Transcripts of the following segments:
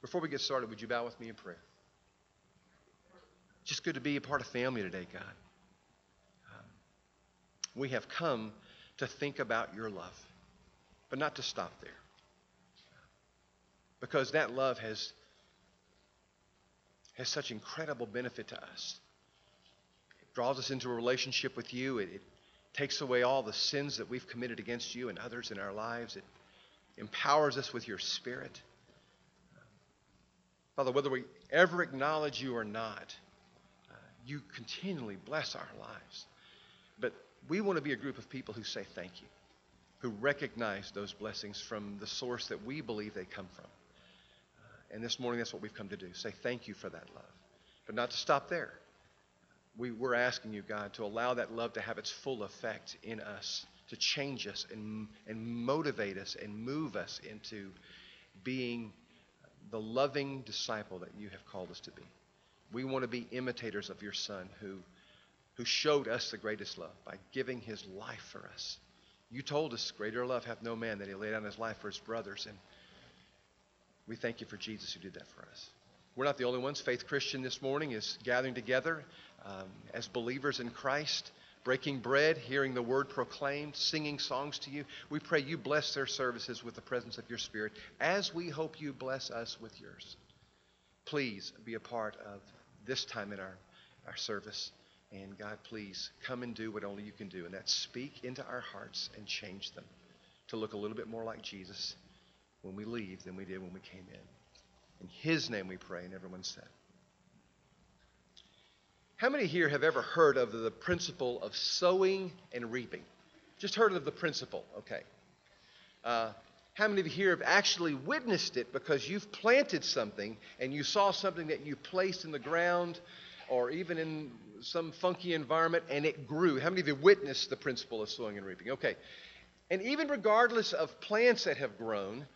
Before we get started, would you bow with me in prayer? Just good to be a part of family today, God. Um, we have come to think about your love, but not to stop there. Because that love has, has such incredible benefit to us. It draws us into a relationship with you. It, it takes away all the sins that we've committed against you and others in our lives. It empowers us with your spirit. Father, whether we ever acknowledge you or not, uh, you continually bless our lives. But we want to be a group of people who say thank you, who recognize those blessings from the source that we believe they come from. Uh, and this morning, that's what we've come to do say thank you for that love. But not to stop there. We, we're asking you, God, to allow that love to have its full effect in us, to change us and, and motivate us and move us into being the loving disciple that you have called us to be. We want to be imitators of your Son who, who showed us the greatest love by giving his life for us. You told us, Greater love hath no man that he laid down his life for his brothers. And we thank you for Jesus who did that for us. We're not the only ones. Faith Christian this morning is gathering together um, as believers in Christ breaking bread, hearing the word proclaimed, singing songs to you. We pray you bless their services with the presence of your Spirit as we hope you bless us with yours. Please be a part of this time in our, our service. And God, please come and do what only you can do, and that's speak into our hearts and change them to look a little bit more like Jesus when we leave than we did when we came in. In His name we pray, and everyone said. How many here have ever heard of the principle of sowing and reaping? Just heard of the principle, okay. Uh, how many of you here have actually witnessed it because you've planted something and you saw something that you placed in the ground or even in some funky environment and it grew? How many of you witnessed the principle of sowing and reaping? Okay. And even regardless of plants that have grown,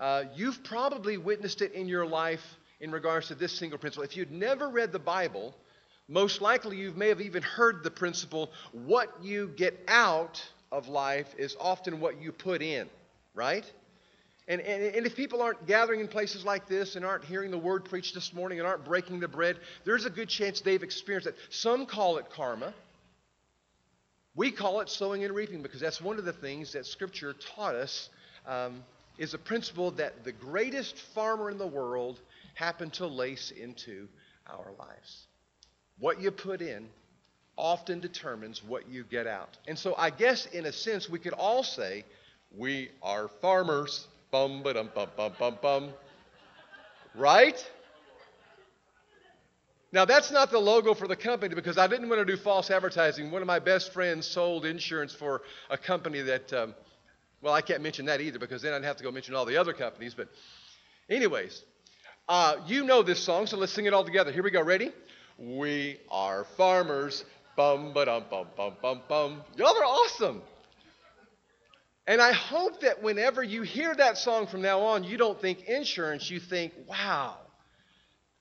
uh, you've probably witnessed it in your life in regards to this single principle. If you'd never read the Bible, most likely, you may have even heard the principle what you get out of life is often what you put in, right? And, and, and, if people aren't gathering in places like this and aren't hearing the word preached this morning and aren't breaking the bread, there's a good chance they've experienced it. Some call it karma. We call it sowing and reaping because that's one of the things that Scripture taught us um, is a principle that the greatest farmer in the world happened to lace into our lives. What you put in often determines what you get out. And so I guess in a sense we could all say we are farmers. Bum ba dum bum bum bum bum. Right? Now, that's not the logo for the company because I didn't want to do false advertising. One of my best friends sold insurance for a company that, um, well, I can't mention that either because then I'd have to go mention all the other companies. But, anyways, uh, you know this song, so let's sing it all together. Here we go. Ready? We are farmers. Bum, ba dum, bum, bum, bum, bum. Y'all are awesome. And I hope that whenever you hear that song from now on, you don't think insurance, you think, wow,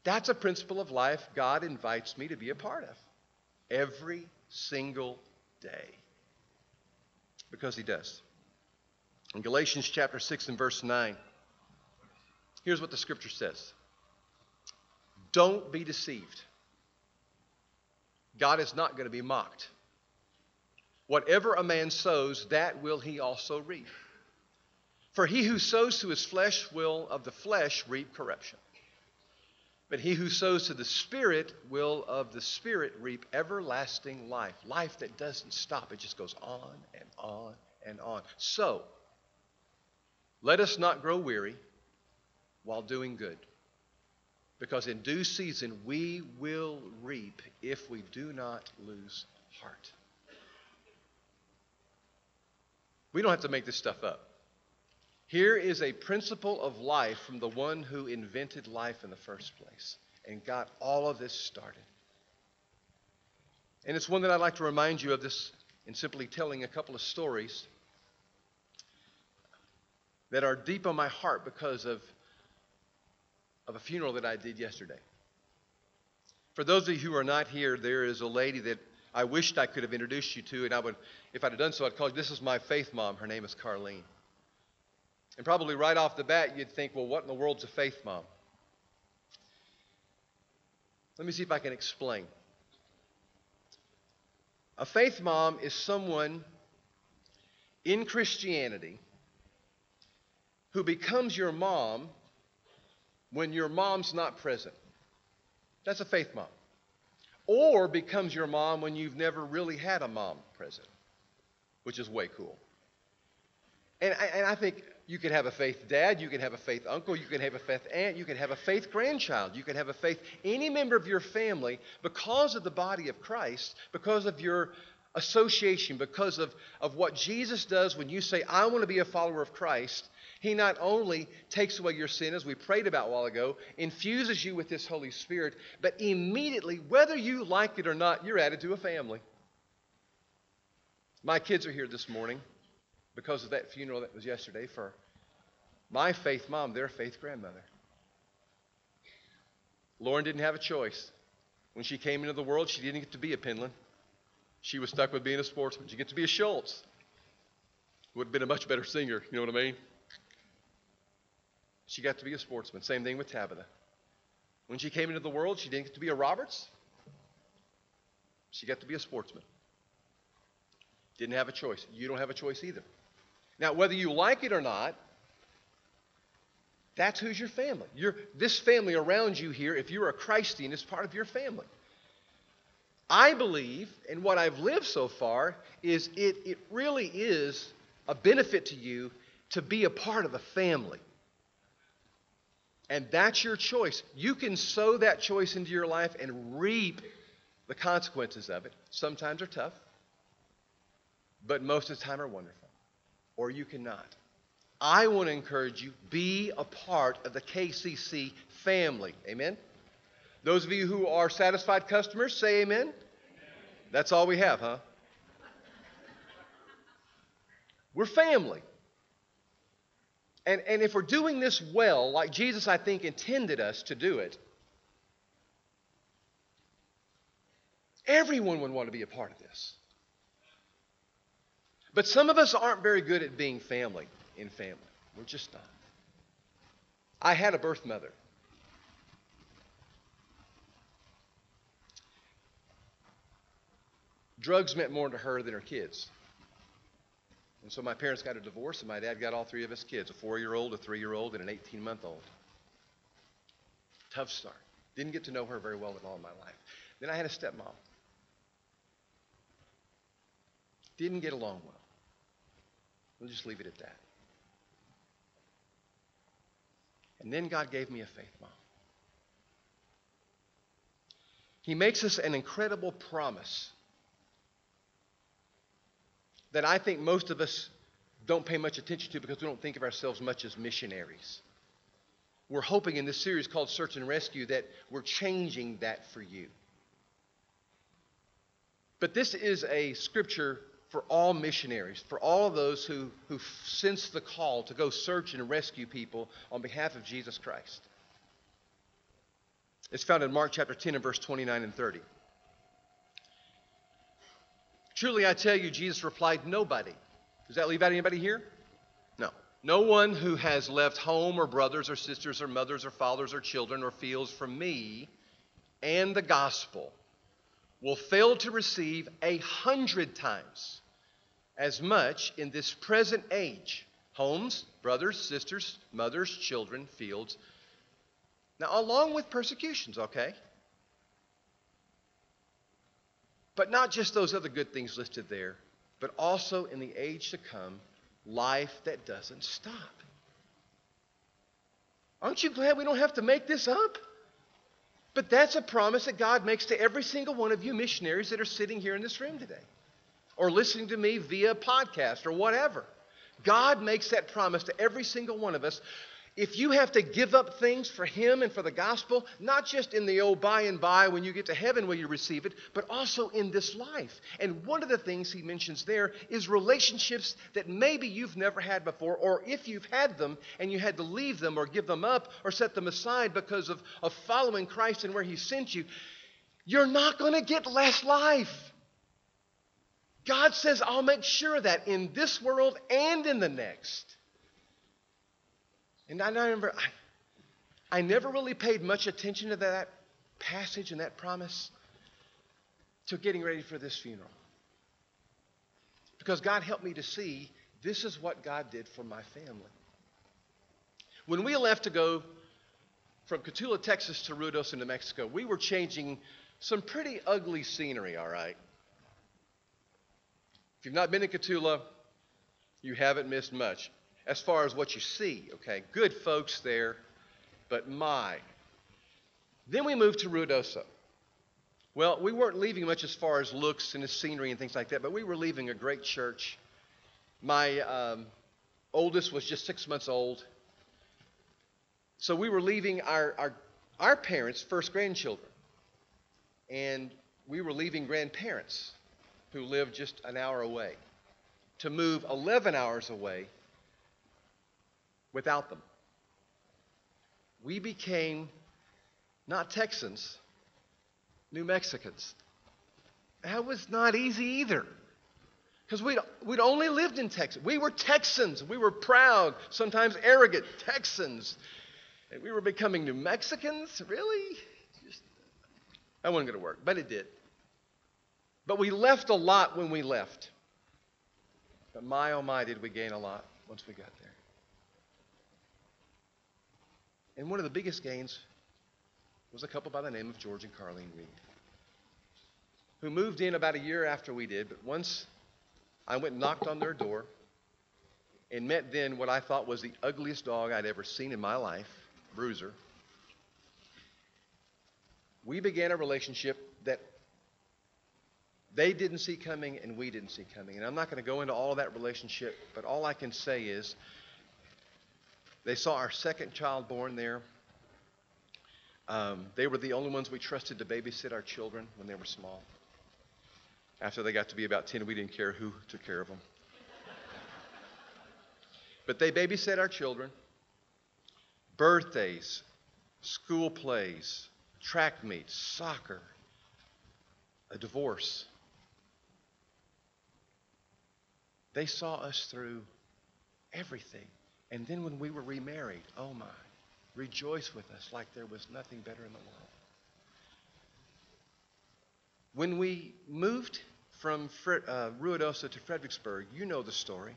that's a principle of life God invites me to be a part of every single day. Because He does. In Galatians chapter 6 and verse 9, here's what the scripture says Don't be deceived. God is not going to be mocked. Whatever a man sows, that will he also reap. For he who sows to his flesh will of the flesh reap corruption. But he who sows to the Spirit will of the Spirit reap everlasting life. Life that doesn't stop, it just goes on and on and on. So, let us not grow weary while doing good. Because in due season we will reap if we do not lose heart. We don't have to make this stuff up. Here is a principle of life from the one who invented life in the first place and got all of this started. And it's one that I'd like to remind you of this in simply telling a couple of stories that are deep on my heart because of of a funeral that I did yesterday. For those of you who are not here, there is a lady that I wished I could have introduced you to, and I would, if I'd have done so, I'd call you. This is my faith mom. Her name is Carlene. And probably right off the bat, you'd think, well, what in the world's a faith mom? Let me see if I can explain. A faith mom is someone in Christianity who becomes your mom when your mom's not present. That's a faith mom. Or becomes your mom when you've never really had a mom present, which is way cool. And I, and I think you could have a faith dad, you could have a faith uncle, you could have a faith aunt, you could have a faith grandchild, you could have a faith, any member of your family, because of the body of Christ, because of your association, because of, of what Jesus does when you say, I want to be a follower of Christ, he not only takes away your sin, as we prayed about a while ago, infuses you with His Holy Spirit, but immediately, whether you like it or not, you're added to a family. My kids are here this morning because of that funeral that was yesterday for my faith mom, their faith grandmother. Lauren didn't have a choice. When she came into the world, she didn't get to be a Penland. She was stuck with being a sportsman. She get to be a Schultz. Would have been a much better singer, you know what I mean? She got to be a sportsman. Same thing with Tabitha. When she came into the world, she didn't get to be a Roberts. She got to be a sportsman. Didn't have a choice. You don't have a choice either. Now, whether you like it or not, that's who's your family. You're, this family around you here, if you're a Christian, is part of your family. I believe, and what I've lived so far, is it, it really is a benefit to you to be a part of a family. And that's your choice. You can sow that choice into your life and reap the consequences of it. Sometimes are tough, but most of the time are wonderful. Or you cannot. I want to encourage you be a part of the KCC family. Amen. Those of you who are satisfied customers, say amen. amen. That's all we have, huh? We're family. And, and if we're doing this well, like Jesus, I think, intended us to do it, everyone would want to be a part of this. But some of us aren't very good at being family in family. We're just not. I had a birth mother. Drugs meant more to her than her kids. And so my parents got a divorce, and my dad got all three of us kids a four year old, a three year old, and an 18 month old. Tough start. Didn't get to know her very well at all in my life. Then I had a stepmom. Didn't get along well. We'll just leave it at that. And then God gave me a faith mom. He makes us an incredible promise that I think most of us don't pay much attention to because we don't think of ourselves much as missionaries. We're hoping in this series called Search and Rescue that we're changing that for you. But this is a scripture for all missionaries, for all of those who, who sense the call to go search and rescue people on behalf of Jesus Christ. It's found in Mark chapter 10 and verse 29 and 30. Truly I tell you, Jesus replied, Nobody. Does that leave out anybody here? No. No one who has left home or brothers or sisters or mothers or fathers or children or fields for me and the gospel will fail to receive a hundred times as much in this present age homes, brothers, sisters, mothers, children, fields. Now, along with persecutions, okay? But not just those other good things listed there, but also in the age to come, life that doesn't stop. Aren't you glad we don't have to make this up? But that's a promise that God makes to every single one of you missionaries that are sitting here in this room today or listening to me via podcast or whatever. God makes that promise to every single one of us if you have to give up things for Him and for the gospel, not just in the old by and by when you get to heaven will you receive it, but also in this life. And one of the things He mentions there is relationships that maybe you've never had before, or if you've had them and you had to leave them or give them up or set them aside because of, of following Christ and where He sent you, you're not going to get less life. God says, I'll make sure that in this world and in the next. And I remember, I, I never really paid much attention to that passage and that promise to getting ready for this funeral. Because God helped me to see this is what God did for my family. When we left to go from Cotulla, Texas to Ruidoso, New Mexico, we were changing some pretty ugly scenery, all right? If you've not been to Cotulla, you haven't missed much as far as what you see, okay? Good folks there, but my. Then we moved to Ruidoso. Well, we weren't leaving much as far as looks and the scenery and things like that, but we were leaving a great church. My um, oldest was just six months old. So we were leaving our, our, our parents' first grandchildren. And we were leaving grandparents who lived just an hour away to move 11 hours away without them. We became not Texans, New Mexicans. That was not easy either. Because we'd, we'd only lived in Texas. We were Texans. We were proud, sometimes arrogant Texans. And we were becoming New Mexicans? Really? Just, that wasn't going to work, but it did. But we left a lot when we left. But my oh my, did we gain a lot once we got there. And one of the biggest gains was a couple by the name of George and Carlene Reed, who moved in about a year after we did. But once I went and knocked on their door and met then what I thought was the ugliest dog I'd ever seen in my life, Bruiser, we began a relationship that they didn't see coming and we didn't see coming. And I'm not going to go into all of that relationship, but all I can say is they saw our second child born there. Um, they were the only ones we trusted to babysit our children when they were small. After they got to be about 10, we didn't care who took care of them. but they babysat our children. Birthdays, school plays, track meets, soccer, a divorce. They saw us through everything. And then when we were remarried, oh my, rejoice with us like there was nothing better in the world. When we moved from uh, Ruidoso to Fredericksburg, you know the story.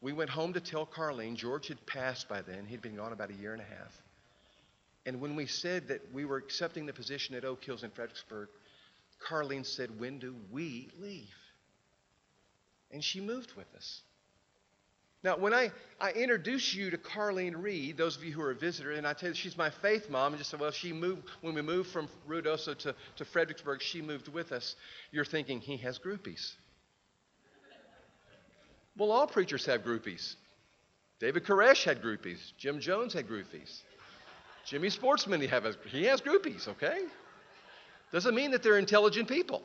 We went home to tell Carlene. George had passed by then. He'd been gone about a year and a half. And when we said that we were accepting the position at Oak Hills in Fredericksburg, Carlene said, When do we leave? And she moved with us. Now, when I, I introduce you to Carlene Reed, those of you who are a visitor, and I tell you she's my faith mom, and just said, well, she moved, when we moved from Ruidoso to, to Fredericksburg, she moved with us. You're thinking, he has groupies. Well, all preachers have groupies. David Koresh had groupies. Jim Jones had groupies. Jimmy Sportsman, he, have he has groupies, okay? Doesn't mean that they're intelligent people.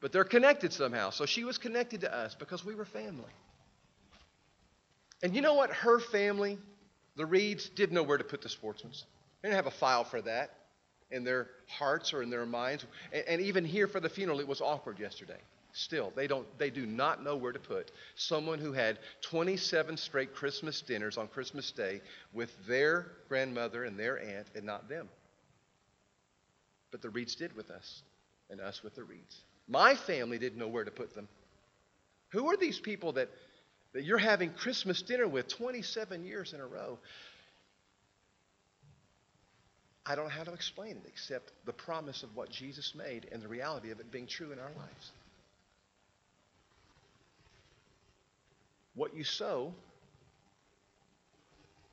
But they're connected somehow. So she was connected to us because we were family. And you know what? Her family, the Reeds, didn't know where to put the sportsmans. They didn't have a file for that in their hearts or in their minds. And, and even here for the funeral, it was awkward yesterday. Still, they don't they do not know where to put someone who had 27 straight Christmas dinners on Christmas Day with their grandmother and their aunt and not them. But the Reeds did with us, and us with the Reeds. My family didn't know where to put them. Who are these people that that you're having Christmas dinner with 27 years in a row. I don't know how to explain it except the promise of what Jesus made and the reality of it being true in our lives. What you sow,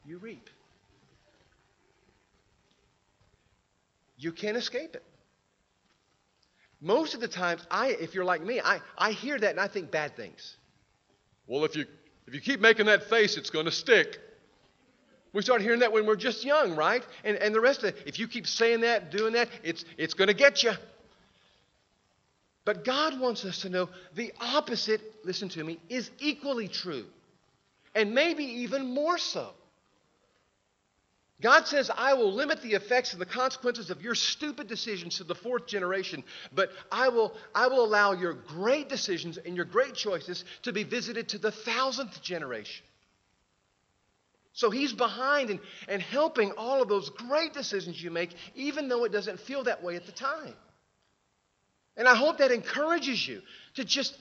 you reap. You can't escape it. Most of the times, I, if you're like me, I, I hear that and I think bad things. Well, if you, if you keep making that face, it's going to stick. We start hearing that when we're just young, right? And, and the rest of it, if you keep saying that, doing that, it's, it's going to get you. But God wants us to know the opposite, listen to me, is equally true. And maybe even more so. God says, I will limit the effects and the consequences of your stupid decisions to the fourth generation, but I will, I will allow your great decisions and your great choices to be visited to the thousandth generation. So he's behind and, and helping all of those great decisions you make, even though it doesn't feel that way at the time. And I hope that encourages you to just,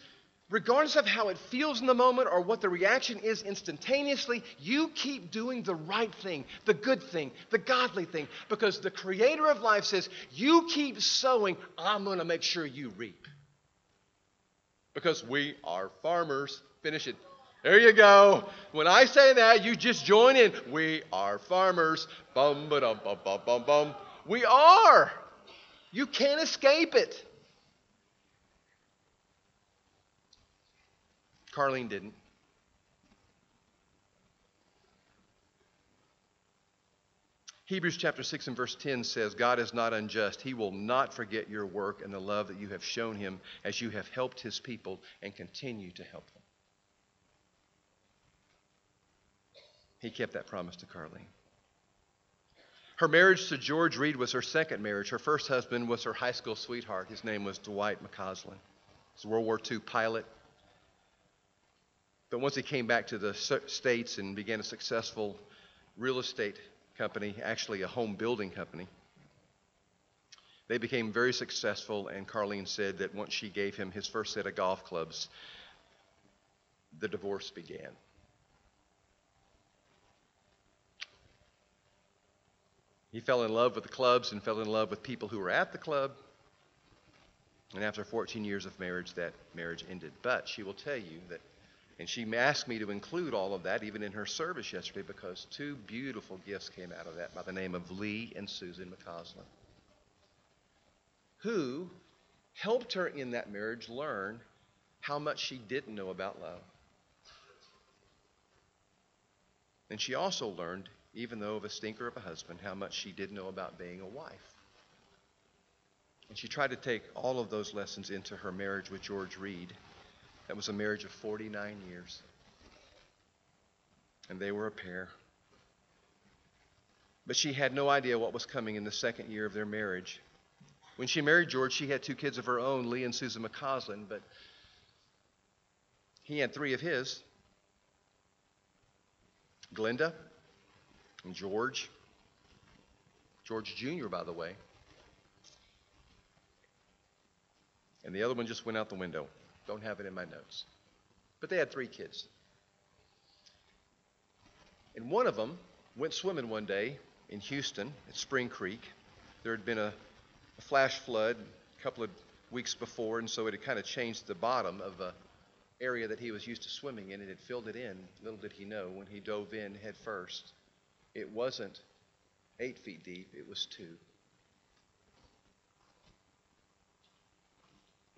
regardless of how it feels in the moment or what the reaction is instantaneously, you keep doing the right thing, the good thing, the godly thing, because the creator of life says, You keep sowing, I'm going to make sure you reap. Because we are farmers. Finish it. There you go. When I say that, you just join in. We are farmers. Bum ba dum bum bum bum bum. We are. You can't escape it. Carlene didn't. Hebrews chapter 6 and verse 10 says, God is not unjust. He will not forget your work and the love that you have shown him as you have helped his people and continue to help them. He kept that promise to Carlene. Her marriage to George Reed was her second marriage. Her first husband was her high school sweetheart. His name was Dwight McCausland. He was a World War II pilot. But once he came back to the States and began a successful real estate company, actually a home building company. They became very successful, and Carlene said that once she gave him his first set of golf clubs, the divorce began. He fell in love with the clubs and fell in love with people who were at the club. And after 14 years of marriage, that marriage ended. But she will tell you that and she asked me to include all of that even in her service yesterday because two beautiful gifts came out of that by the name of Lee and Susan McCausland, who helped her in that marriage learn how much she didn't know about love. And she also learned, even though of a stinker of a husband, how much she didn't know about being a wife. And she tried to take all of those lessons into her marriage with George Reed. That was a marriage of 49 years. And they were a pair. But she had no idea what was coming in the second year of their marriage. When she married George, she had two kids of her own, Lee and Susan McCausland, but he had three of his Glenda and George. George Jr., by the way. And the other one just went out the window. Don't have it in my notes. But they had three kids. And one of them went swimming one day in Houston at Spring Creek. There had been a, a flash flood a couple of weeks before, and so it had kind of changed the bottom of a area that he was used to swimming in. It had filled it in. Little did he know when he dove in head first, it wasn't eight feet deep, it was two.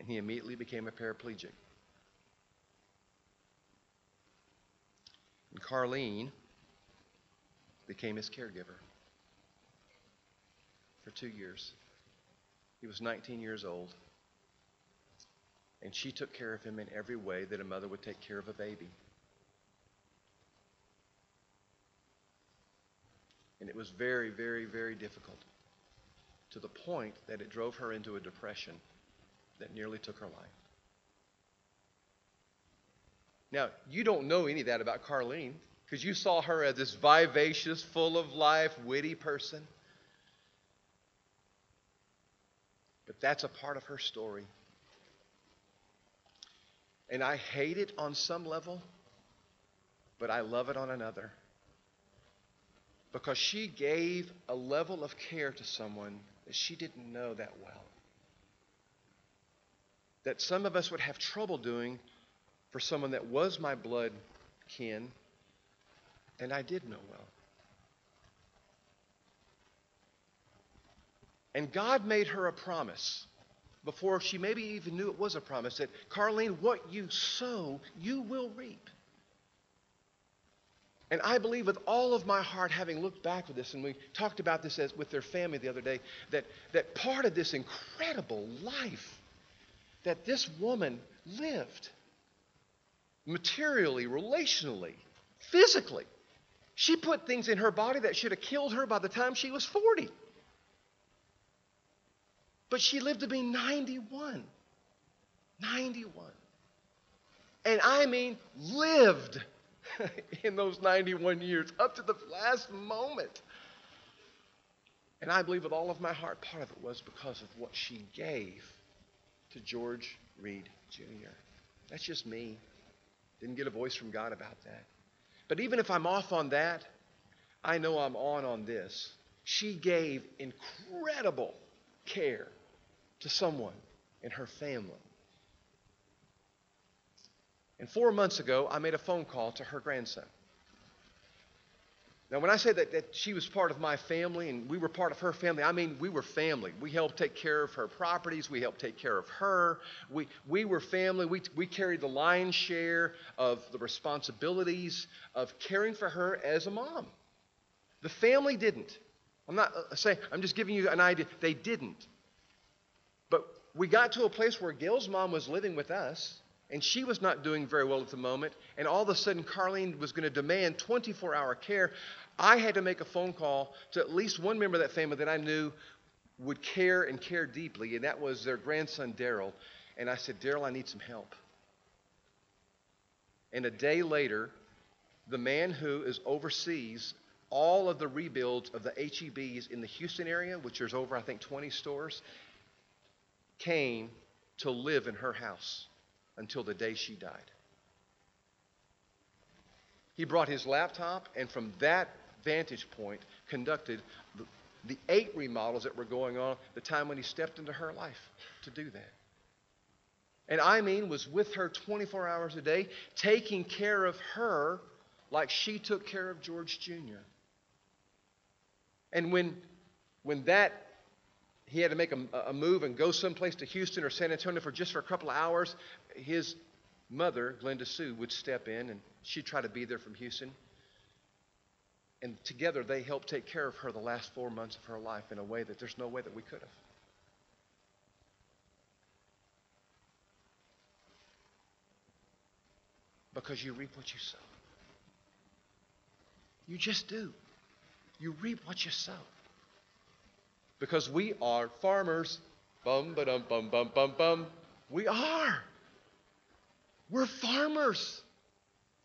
And he immediately became a paraplegic. And Carlene became his caregiver for two years. He was 19 years old. And she took care of him in every way that a mother would take care of a baby. And it was very, very, very difficult to the point that it drove her into a depression that nearly took her life. Now, you don't know any of that about Carlene because you saw her as this vivacious, full of life, witty person. But that's a part of her story. And I hate it on some level, but I love it on another. Because she gave a level of care to someone that she didn't know that well that some of us would have trouble doing for someone that was my blood kin and I did know well. And God made her a promise before she maybe even knew it was a promise that, Carlene, what you sow, you will reap. And I believe with all of my heart, having looked back with this, and we talked about this as, with their family the other day, that, that part of this incredible life that this woman lived materially, relationally, physically. She put things in her body that should have killed her by the time she was 40. But she lived to be 91. 91. And I mean, lived in those 91 years, up to the last moment. And I believe with all of my heart, part of it was because of what she gave to George Reed Jr. That's just me. Didn't get a voice from God about that. But even if I'm off on that, I know I'm on on this. She gave incredible care to someone in her family. And four months ago, I made a phone call to her grandson. Now, when I say that, that she was part of my family and we were part of her family, I mean we were family. We helped take care of her properties. We helped take care of her. We, we were family. We, we carried the lion's share of the responsibilities of caring for her as a mom. The family didn't. I'm not uh, saying, I'm just giving you an idea. They didn't. But we got to a place where Gail's mom was living with us and she was not doing very well at the moment. And all of a sudden, Carlene was going to demand 24 hour care. I had to make a phone call to at least one member of that family that I knew would care and care deeply, and that was their grandson, Daryl. And I said, Daryl, I need some help. And a day later, the man who is oversees all of the rebuilds of the HEBs in the Houston area, which there's over, I think, 20 stores, came to live in her house until the day she died. He brought his laptop, and from that vantage point, conducted the, the eight remodels that were going on the time when he stepped into her life to do that. And I mean, was with her 24 hours a day, taking care of her like she took care of George Jr. And when, when that, he had to make a, a move and go someplace to Houston or San Antonio for just for a couple of hours, his mother, Glenda Sue, would step in and she'd try to be there from Houston. And together they helped take care of her the last four months of her life in a way that there's no way that we could have. Because you reap what you sow. You just do. You reap what you sow. Because we are farmers. Bum, ba dum, bum, bum, bum, bum. We are. We're farmers.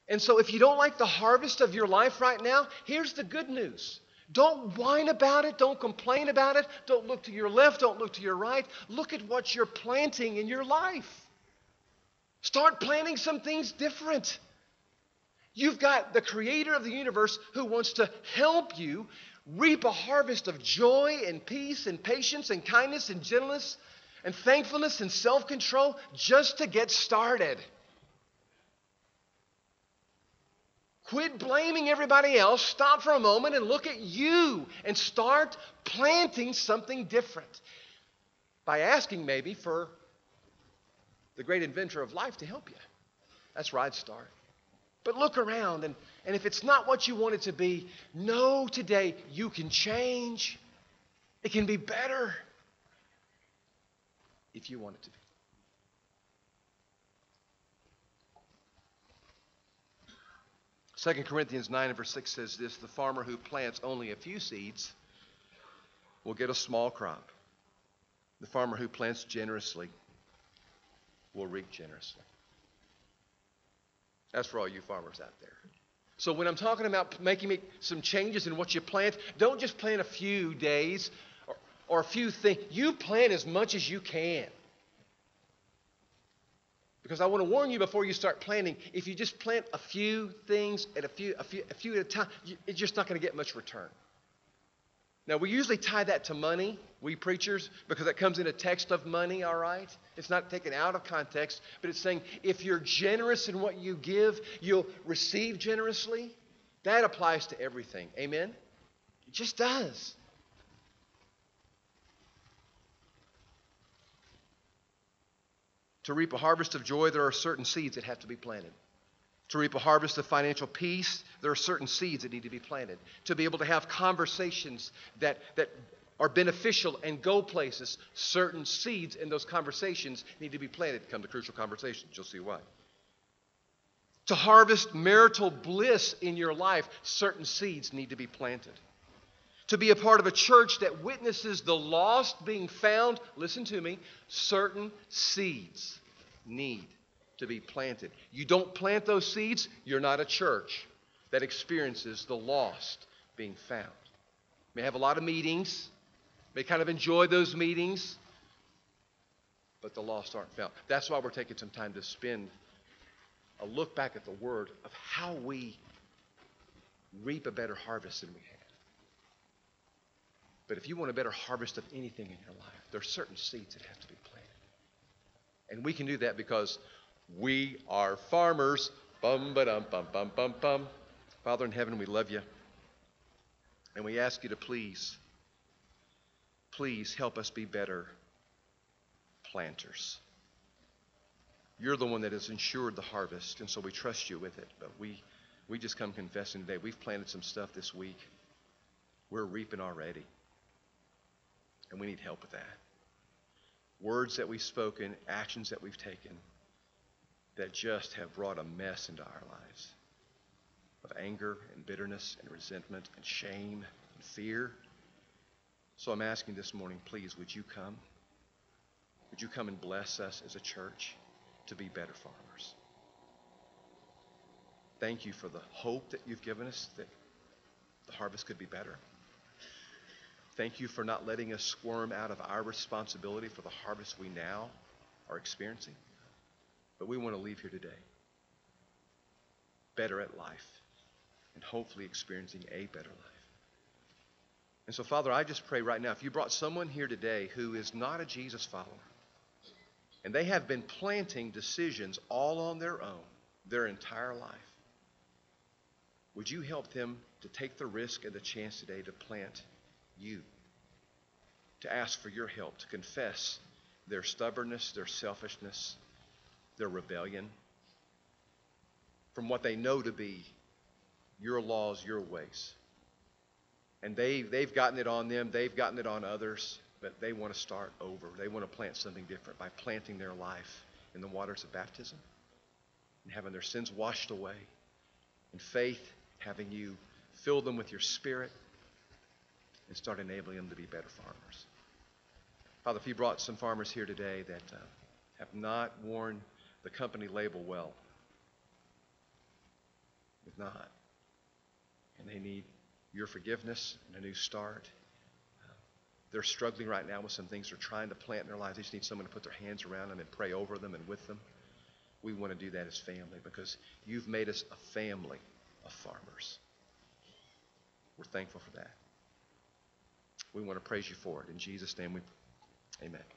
And so, if you don't like the harvest of your life right now, here's the good news. Don't whine about it. Don't complain about it. Don't look to your left. Don't look to your right. Look at what you're planting in your life. Start planting some things different. You've got the creator of the universe who wants to help you reap a harvest of joy and peace and patience and kindness and gentleness and thankfulness and self control just to get started. Quit blaming everybody else. Stop for a moment and look at you and start planting something different by asking maybe for the great inventor of life to help you. That's where I'd start. But look around, and, and if it's not what you want it to be, know today you can change. It can be better if you want it to be. Second Corinthians 9 and verse 6 says this The farmer who plants only a few seeds will get a small crop. The farmer who plants generously will reap generously. That's for all you farmers out there. So when I'm talking about making some changes in what you plant, don't just plant a few days or, or a few things. You plant as much as you can. Because I want to warn you before you start planting, if you just plant a few things at a few, a few, a few at a time, you, it's just not going to get much return. Now, we usually tie that to money, we preachers, because it comes in a text of money, all right? It's not taken out of context, but it's saying if you're generous in what you give, you'll receive generously. That applies to everything. Amen? It just does. To reap a harvest of joy, there are certain seeds that have to be planted. To reap a harvest of financial peace, there are certain seeds that need to be planted. To be able to have conversations that, that are beneficial and go places, certain seeds in those conversations need to be planted. Come to crucial conversations, you'll see why. To harvest marital bliss in your life, certain seeds need to be planted. To be a part of a church that witnesses the lost being found, listen to me, certain seeds need to be planted. You don't plant those seeds, you're not a church that experiences the lost being found. May have a lot of meetings, may kind of enjoy those meetings, but the lost aren't found. That's why we're taking some time to spend a look back at the word of how we reap a better harvest than we had. But if you want a better harvest of anything in your life, there are certain seeds that have to be planted. And we can do that because we are farmers. Bum ba dum bum bum bum bum. Father in heaven, we love you. And we ask you to please, please help us be better planters. You're the one that has ensured the harvest, and so we trust you with it. But we, we just come confessing today. We've planted some stuff this week. We're reaping already. And we need help with that. Words that we've spoken, actions that we've taken that just have brought a mess into our lives of anger and bitterness and resentment and shame and fear. So I'm asking this morning, please, would you come? Would you come and bless us as a church to be better farmers? Thank you for the hope that you've given us that the harvest could be better. Thank you for not letting us squirm out of our responsibility for the harvest we now are experiencing. But we want to leave here today better at life and hopefully experiencing a better life. And so, Father, I just pray right now if you brought someone here today who is not a Jesus follower, and they have been planting decisions all on their own their entire life, would you help them to take the risk and the chance today to plant you? To ask for your help, to confess their stubbornness, their selfishness, their rebellion from what they know to be your laws, your ways. And they, they've gotten it on them, they've gotten it on others, but they want to start over. They want to plant something different by planting their life in the waters of baptism and having their sins washed away. In faith, having you fill them with your spirit and start enabling them to be better farmers. Father, if you brought some farmers here today that uh, have not worn the company label well, if not, and they need your forgiveness and a new start. They're struggling right now with some things they're trying to plant in their lives. They just need someone to put their hands around them and pray over them and with them. We want to do that as family because you've made us a family of farmers. We're thankful for that. We want to praise you for it. In Jesus' name we Amen.